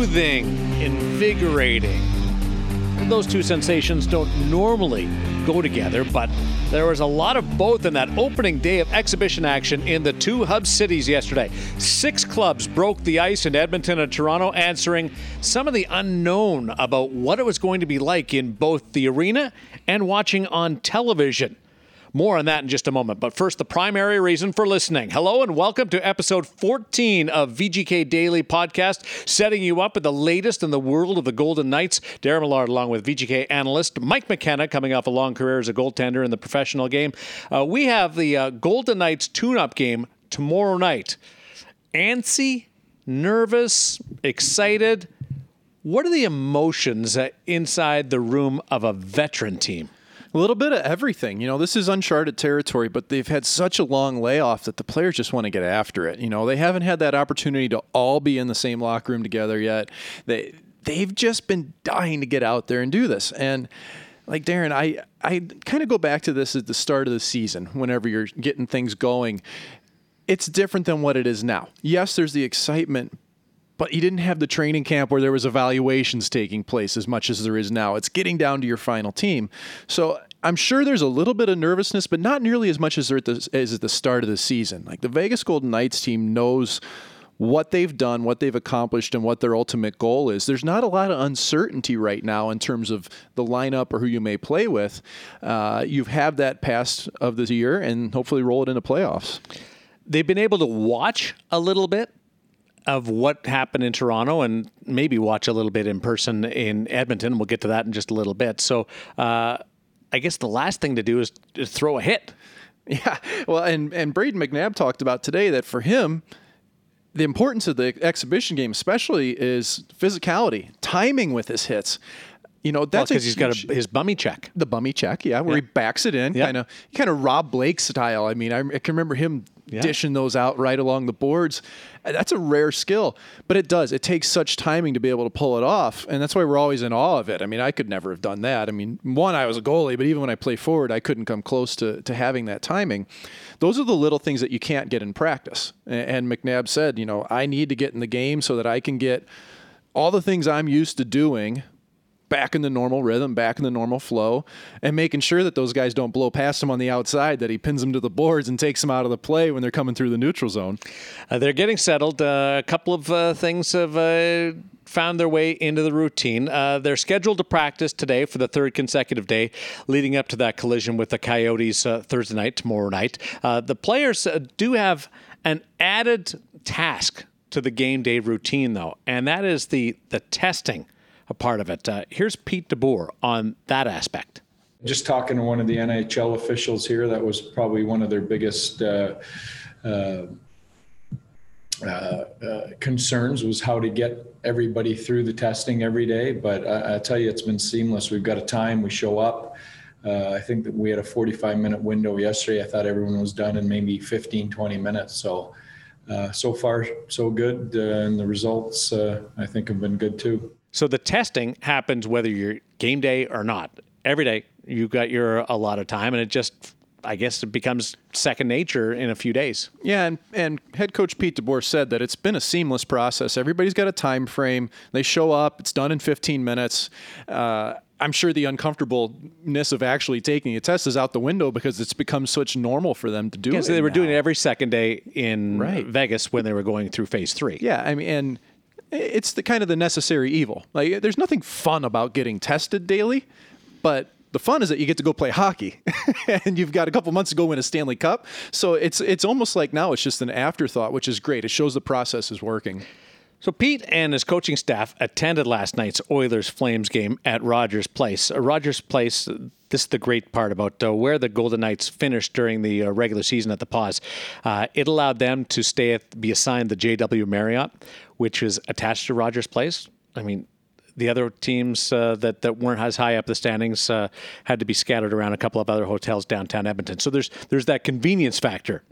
soothing, invigorating. Those two sensations don't normally go together, but there was a lot of both in that opening day of exhibition action in the two hub cities yesterday. Six clubs broke the ice in Edmonton and Toronto, answering some of the unknown about what it was going to be like in both the arena and watching on television. More on that in just a moment. But first, the primary reason for listening. Hello and welcome to episode 14 of VGK Daily Podcast, setting you up with the latest in the world of the Golden Knights. Darren Millard, along with VGK analyst Mike McKenna, coming off a long career as a goaltender in the professional game. Uh, we have the uh, Golden Knights tune up game tomorrow night. Antsy, nervous, excited. What are the emotions uh, inside the room of a veteran team? A little bit of everything. You know, this is uncharted territory, but they've had such a long layoff that the players just want to get after it. You know, they haven't had that opportunity to all be in the same locker room together yet. They they've just been dying to get out there and do this. And like Darren, I I kind of go back to this at the start of the season, whenever you're getting things going. It's different than what it is now. Yes, there's the excitement, but you didn't have the training camp where there was evaluations taking place as much as there is now. It's getting down to your final team. So I'm sure there's a little bit of nervousness, but not nearly as much as there at the, as at the start of the season. Like the Vegas Golden Knights team knows what they've done, what they've accomplished, and what their ultimate goal is. There's not a lot of uncertainty right now in terms of the lineup or who you may play with. Uh, you've had that past of the year, and hopefully roll it into playoffs. They've been able to watch a little bit of what happened in Toronto and maybe watch a little bit in person in Edmonton. We'll get to that in just a little bit. So uh, I guess the last thing to do is to throw a hit. Yeah. Well, and, and Brayden McNabb talked about today that for him, the importance of the exhibition game, especially, is physicality, timing with his hits. You know, that's because well, he's got a, his bummy check. The bummy check, yeah, where yeah. he backs it in, kind of, kind of Rob Blake style. I mean, I, I can remember him yeah. dishing those out right along the boards. That's a rare skill, but it does. It takes such timing to be able to pull it off, and that's why we're always in awe of it. I mean, I could never have done that. I mean, one, I was a goalie, but even when I play forward, I couldn't come close to to having that timing. Those are the little things that you can't get in practice. And, and McNabb said, you know, I need to get in the game so that I can get all the things I'm used to doing back in the normal rhythm, back in the normal flow, and making sure that those guys don't blow past him on the outside, that he pins them to the boards and takes them out of the play when they're coming through the neutral zone. Uh, they're getting settled. Uh, a couple of uh, things have uh, found their way into the routine. Uh, they're scheduled to practice today for the third consecutive day, leading up to that collision with the Coyotes uh, Thursday night, tomorrow night. the players do have an added task to the game day routine, though, and that is the the testing a part of it. Uh, here's Pete DeBoer on that aspect. Just talking to one of the NHL officials here, that was probably one of their biggest uh, uh, uh, uh concerns was how to get everybody through the testing every day. But I, I, tell you, it's been seamless. We've got a time, we show up. Uh, I think that we had a 45 minute window yesterday. I thought everyone was done in maybe 15, 20 minutes. So, Uh, so far, so good. Uh, and the results, uh, I think, have been good too. So the testing happens whether you're game day or not. Every day you've got your a lot of time, and it just I guess it becomes second nature in a few days. Yeah, and, and head coach Pete DeBoer said that it's been a seamless process. Everybody's got a time frame. They show up. It's done in 15 minutes. Uh, I'm sure the uncomfortableness of actually taking a test is out the window because it's become such normal for them to do yeah, it. So they were now. doing it every second day in right. Vegas when they were going through phase three. Yeah, I mean, and it's the kind of the necessary evil. Like there's nothing fun about getting tested daily, but the fun is that you get to go play hockey and you've got a couple months to go win a Stanley Cup. So it's it's almost like now it's just an afterthought, which is great. It shows the process is working. So Pete and his coaching staff attended last night's Oilers Flames game at Rogers Place. Uh, Rogers Place, this is the great part about uh, where the Golden Knights finished during the uh, regular season at the pause. Uh, it allowed them to stay at, be assigned the JW Marriott, which is attached to Rogers Place. I mean, the other teams uh, that that weren't as high up the standings uh, had to be scattered around a couple of other hotels downtown Edmonton. So there's there's that convenience factor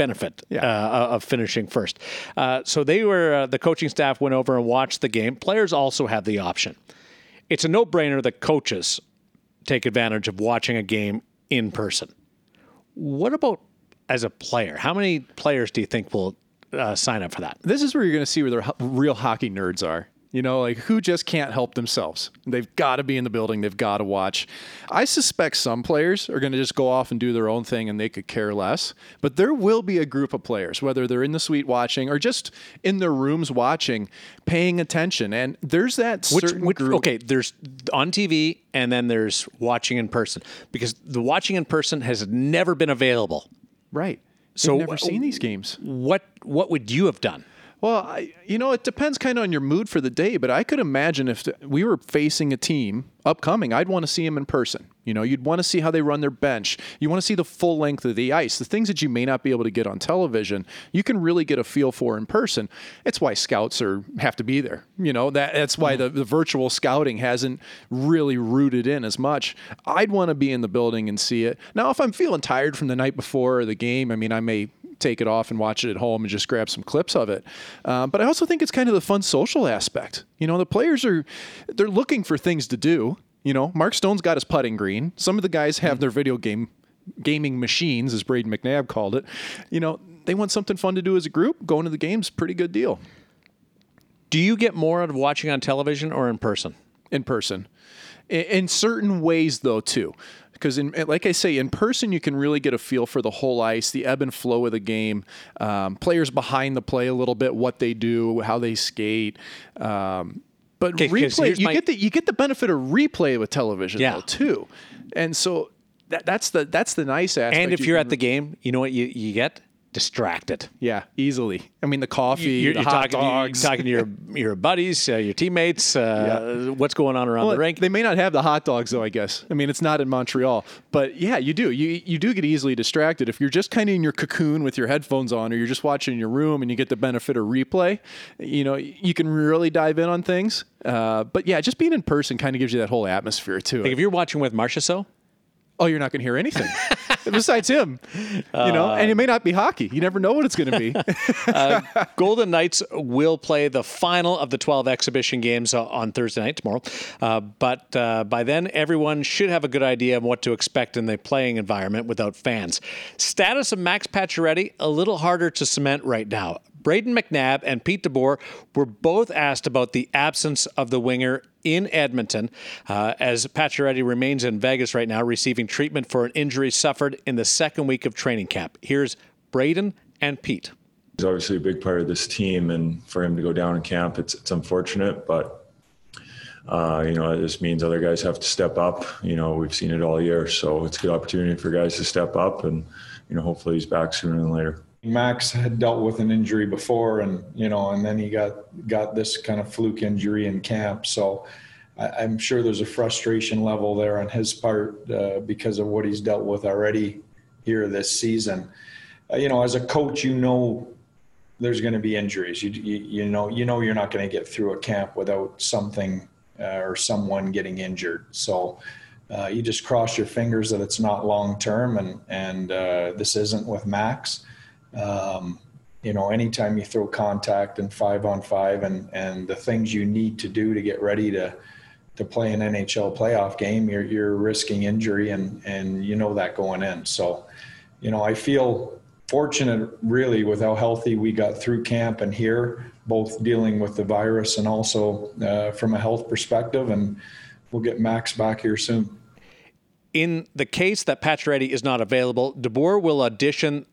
benefit yeah. uh, of finishing first. Uh, so they were uh, the coaching staff went over and watched the game. Players also have the option. It's a no-brainer that coaches take advantage of watching a game in person. What about as a player? How many players do you think will uh, sign up for that? This is where you're going to see where the real hockey nerds are You know, like who just can't help themselves? They've got to be in the building. They've got to watch. I suspect some players are going to just go off and do their own thing and they could care less. But there will be a group of players, whether they're in the suite watching or just in their rooms watching, paying attention. And there's that certain which, group. Okay, there's on TV and then there's watching in person because the watching in person has never been available. Right. So So never seen these games. What what would you have done? Well, I, you know, it depends kind of on your mood for the day, but I could imagine if we were facing a team upcoming, I'd want to see them in person. You know, you'd want to see how they run their bench. You want to see the full length of the ice. The things that you may not be able to get on television, you can really get a feel for in person. It's why scouts are have to be there. You know, that that's why mm-hmm. the, the virtual scouting hasn't really rooted in as much. I'd want to be in the building and see it. Now, if I'm feeling tired from the night before or the game, I mean, I may take it off and watch it at home and just grab some clips of it. Uh, but I also think it's kind of the fun social aspect. You know, the players are they're looking for things to do. You know, Mark Stone's got his putting green. Some of the guys have their video game gaming machines, as Brayden McNabb called it. You know, they want something fun to do as a group. Going to the game's pretty good deal Do you get more out of watching on television or in person? in person. In certain ways, though, too. Because, in, like I say, in person, you can really get a feel for the whole ice, the ebb and flow of the game, um, players behind the play a little bit, what they do, how they skate. Um, but replay, you my- get the you get the benefit of replay with television, Yeah. though, too. And so that, that's the that's the nice aspect. And if You you're can- at the game, you know what you, you get? Distracted. yeah, easily. I mean, the coffee, You're, the you're hot talking, you're talking to your your buddies, uh, your teammates, uh, what's going on around Well, the rink. They may not have the hot dogs though, I guess. I mean, it's not in Montreal, but yeah, you do. You you do get easily distracted if you're just kind of in your cocoon with your headphones on, or you're just watching in your room and you get the benefit of replay. You know, you can really dive in on things. Uh, but yeah, just being in person kind of gives you that whole atmosphere too. Like if you're watching with Marchessault, oh, you're not going to hear anything besides him. You know, Uh, and it may not be hockey. You never know what it's going to be. Golden Knights will play the final of the 12 exhibition games uh, on Thursday night tomorrow. Uh, but uh, by then, everyone should have a good idea of what to expect in the playing environment without fans. Status of Max Pacioretty a little harder to cement right now. Brayden McNabb and Pete DeBoer were both asked about the absence of the winger in Edmonton, uh, as Pacioretty remains in Vegas right now, receiving treatment for an injury suffered in the second week of training camp. Here's Brayden and Pete. He's obviously a big part of this team, and for him to go down in camp, it's it's unfortunate, but uh, you know this means other guys have to step up. You know we've seen it all year, so it's a good opportunity for guys to step up, and you know hopefully he's back sooner than later. Max had dealt with an injury before, and you know, and then he got got this kind of fluke injury in camp. So I, I'm sure there's a frustration level there on his part uh, because of what he's dealt with already here this season. Uh, you know, as a coach, you know there's going to be injuries. You, you you know you know you're not going to get through a camp without something uh, or someone getting injured. So. Uh, you just cross your fingers that it's not long term, and and uh, this isn't with Max um, you know, anytime you throw contact and five on five and, and the things you need to do to get ready to, to play an NHL playoff game, you're, you're risking injury and, and you know that going in. So, you know, I feel fortunate really with how healthy we got through camp and here, both dealing with the virus and also uh, from a health perspective. And we'll get Max back here soon. in the case that Pacioretty is not available, DeBoer will audition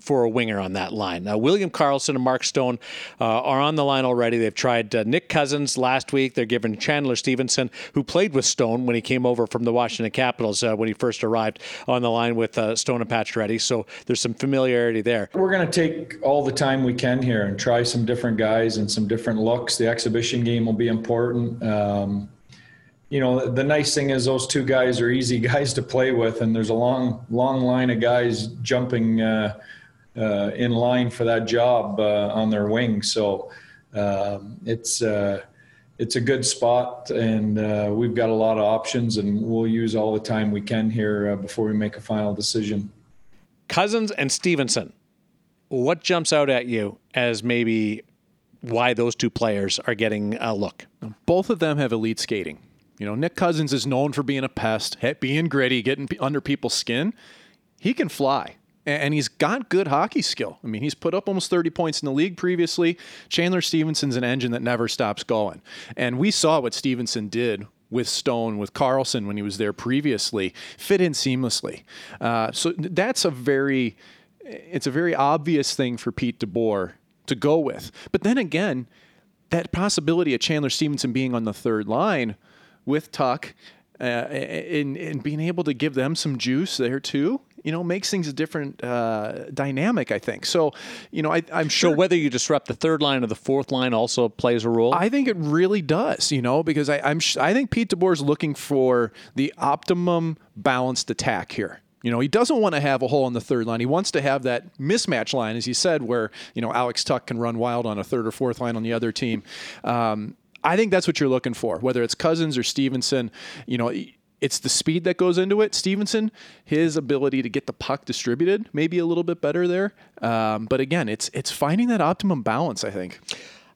for a winger on that line. Now, William Karlsson and Mark Stone uh, are on the line already. They've tried uh, Nick Cousins last week. They're given Chandler Stephenson, who played with Stone when he came over from the Washington Capitals uh, when he first arrived, on the line with uh, Stone and Pacioretty. So there's some familiarity there. We're going to take all the time we can here and try some different guys and some different looks. The exhibition game will be important. Um, you know, the nice thing is those two guys are easy guys to play with, and there's a long, long line of guys jumping uh, in line for that job uh, on their wing. So um, it's uh, it's a good spot, and uh, we've got a lot of options, and we'll use all the time we can here uh, before we make a final decision. Cousins and Stephenson. What jumps out at you as maybe why those two players are getting a look? Both of them have elite skating. You know, Nick Cousins is known for being a pest, being gritty, getting under people's skin. He can fly. And he's got good hockey skill. I mean, he's put up almost 30 points in the league previously. Chandler Stephenson's an engine that never stops going. And we saw what Stephenson did with Stone, with Karlsson when he was there previously, fit in seamlessly. Uh, so that's a very, it's a very obvious thing for Pete DeBoer to go with. But then again, that possibility of Chandler Stephenson being on the third line with Tuch uh, and, and being able to give them some juice there too, you know, makes things a different uh, dynamic, I think. So, you know, I, am sure. So whether you disrupt the third line or the fourth line also plays a role? I think it really does, you know, because I, I'm, I think Pete DeBoer is looking for the optimum balanced attack here. You know, he doesn't want to have a hole in the third line. He wants to have that mismatch line, as he said, where, you know, Alex Tuch can run wild on a third or fourth line on the other team. Um, I think that's what you're looking for, whether it's Cousins or Stephenson. You know, it's the speed that goes into it. Stephenson, his ability to get the puck distributed, maybe a little bit better there. Um, but again, it's it's finding that optimum balance. I think.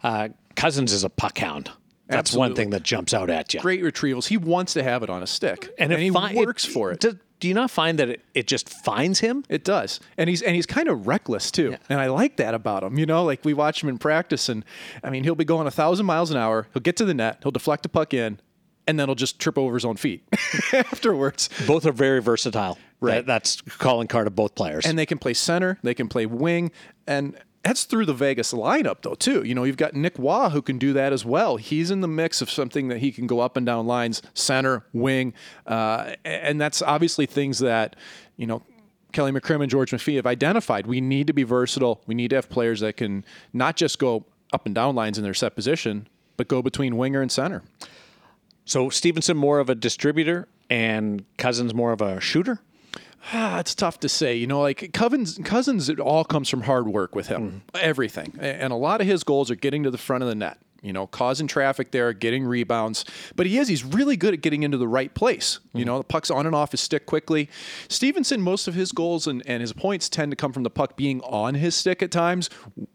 Uh, Cousins is a puck hound. That's Absolutely. one thing that jumps out at you. Great retrievals. He wants to have it on a stick, and, and he fi- works it, for it. Do, you not find that it, it, just finds him? It does, and he's and he's kind of reckless too, yeah. and I like that about him. You know, like we watch him in practice, and I mean, he'll be going a thousand miles an hour. He'll get to the net. He'll deflect a puck in, and then he'll just trip over his own feet afterwards. Both are very versatile. Right. That, that's calling card of both players. And they can play center, they can play wing, and that's through the Vegas lineup though too. You know, you've got Nick Waugh who can do that as well. He's in the mix of something that he can go up and down lines, center, wing, uh, and that's obviously things that you know. Kelly McCrimmon, and George McPhee have identified. We need to be versatile. We need to have players that can not just go up and down lines in their set position, but go between winger and center. So Stephenson more of a distributor and Cousins more of a shooter? Ah, it's tough to say. You know, like Cozens, Cousins, it all comes from hard work with him. Mm. Everything, and a lot of his goals are getting to the front of the net you know, causing traffic there, getting rebounds. But he is, he's really good at getting into the right place. Mm-hmm. You know, the puck's on and off his stick quickly. Stephenson, most of his goals and, and his points tend to come from the puck being on his stick at times,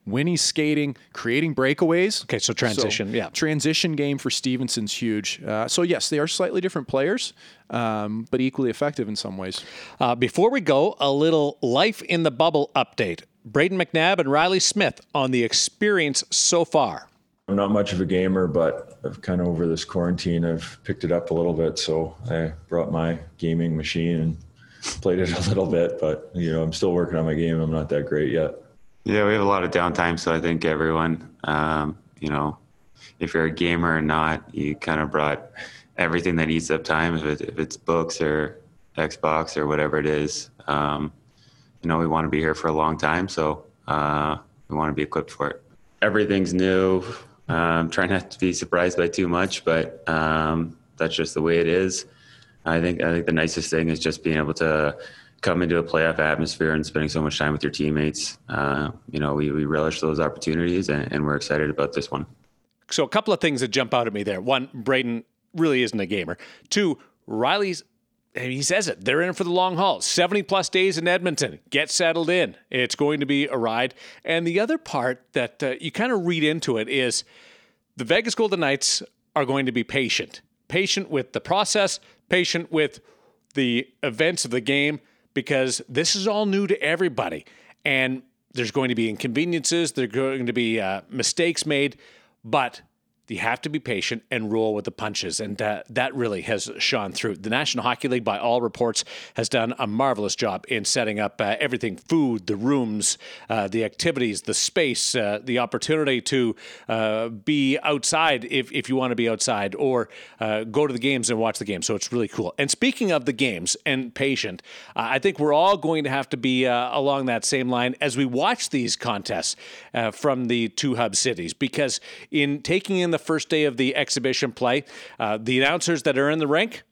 when he's skating, creating breakaways. Okay, so transition, so, yeah. Transition game for Stephenson's huge. Uh, so, yes, they are slightly different players. Um, but equally effective in some ways. Uh, before we go, a little life in the bubble update. Brayden McNabb and Riley Smith on the experience so far. I'm not much of a gamer, but I've kind of over this quarantine, I've picked it up a little bit. So I brought my gaming machine and played it a little bit, but you know, I'm still working on my game. I'm not that great yet. Yeah, we have a lot of downtime. So I think everyone, um, you know, if you're a gamer or not, you kind of brought everything that eats up time. If, it, if it's books or Xbox or whatever it is, um, you know, we want to be here for a long time. So uh, we want to be equipped for it. Everything's new um, try not to be surprised by too much, but um, that's just the way it is. I think I think the nicest thing is just being able to come into a playoff atmosphere and spending so much time with your teammates. Uh, you know, we, we relish those opportunities, and, and we're excited about this one. So, a couple of things that jump out at me there. One, Brayden really isn't a gamer. Two, Riley's he says it. They're in for the long haul. 70 plus days in Edmonton. Get settled in. It's going to be a ride. And the other part that uh, you kind of read into it is the Vegas Golden Knights are going to be patient. Patient with the process, patient with the events of the game, because this is all new to everybody. And there's going to be inconveniences, there's going to be uh, mistakes made, but you have to be patient and roll with the punches. And uh, that really has shone through. The National Hockey League, by all reports, has done a marvelous job in setting up uh, everything food, the rooms, uh, the activities, the space, uh, the opportunity to uh, be outside if, if you want to be outside or uh, go to the games and watch the game. So it's really cool. And speaking of the games and patient, I think we're all going to have to be along that same line as we watch these contests from the two hub cities because in taking in the the first day of the exhibition play. Uh, the announcers that are in the rink,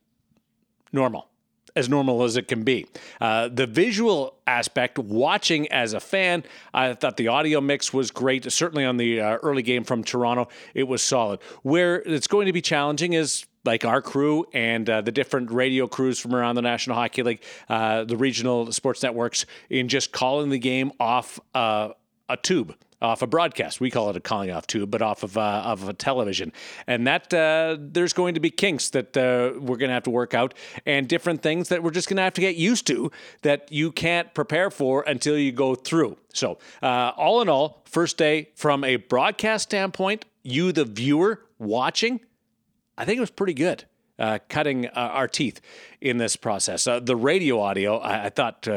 normal as normal as it can be. Uh, the visual aspect, watching as a fan, I thought the audio mix was great. Certainly on the uh, early game from Toronto, it was solid. Where it's going to be challenging is like our crew and uh, the different radio crews from around the National Hockey League, uh, the regional sports networks, in just calling the game off uh, a tube off a broadcast. We call it a calling off tube, but off of uh, of a television. And that uh, there's going to be kinks that uh, we're going to have to work out, and different things that we're just going to have to get used to that you can't prepare for until you go through. So, uh, all in all, first day from a broadcast standpoint, you the viewer watching, I think it was pretty good. Uh, cutting uh, our teeth in this process. The radio audio, I, I thought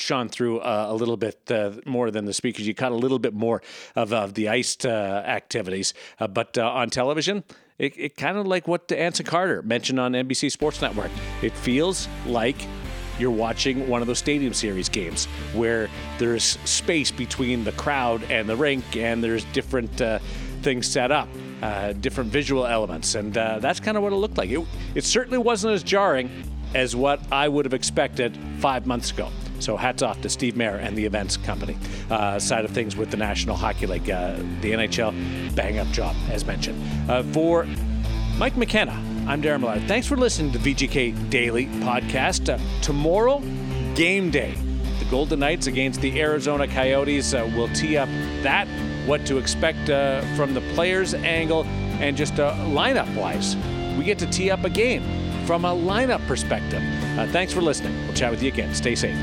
shone through uh, a little bit uh, more than the speakers. You caught a little bit more of, of the iced uh, activities. Uh, but uh, on television, it, it kind of like what Anson Carter mentioned on NBC Sports Network. It feels like you're watching one of those Stadium Series games where there's space between the crowd and the rink, and there's different uh, things set up. Uh, different visual elements, and uh, that's kind of what it looked like. It, it certainly wasn't as jarring as what I would have expected five months ago. So hats off to Steve Mayer and the events company uh, side of things with the National Hockey League, uh, the NHL, bang up job as mentioned. Uh, for Mike McKenna, I'm Darren Millard. Thanks for listening to VGK Daily Podcast. Uh, tomorrow, game day. The Golden Knights against the Arizona Coyotes. Uh, will tee up that, what to expect uh, from the players' angle, and just lineup wise. We get to tee up a game from a lineup perspective. thanks for listening. We'll chat with you again. Stay safe.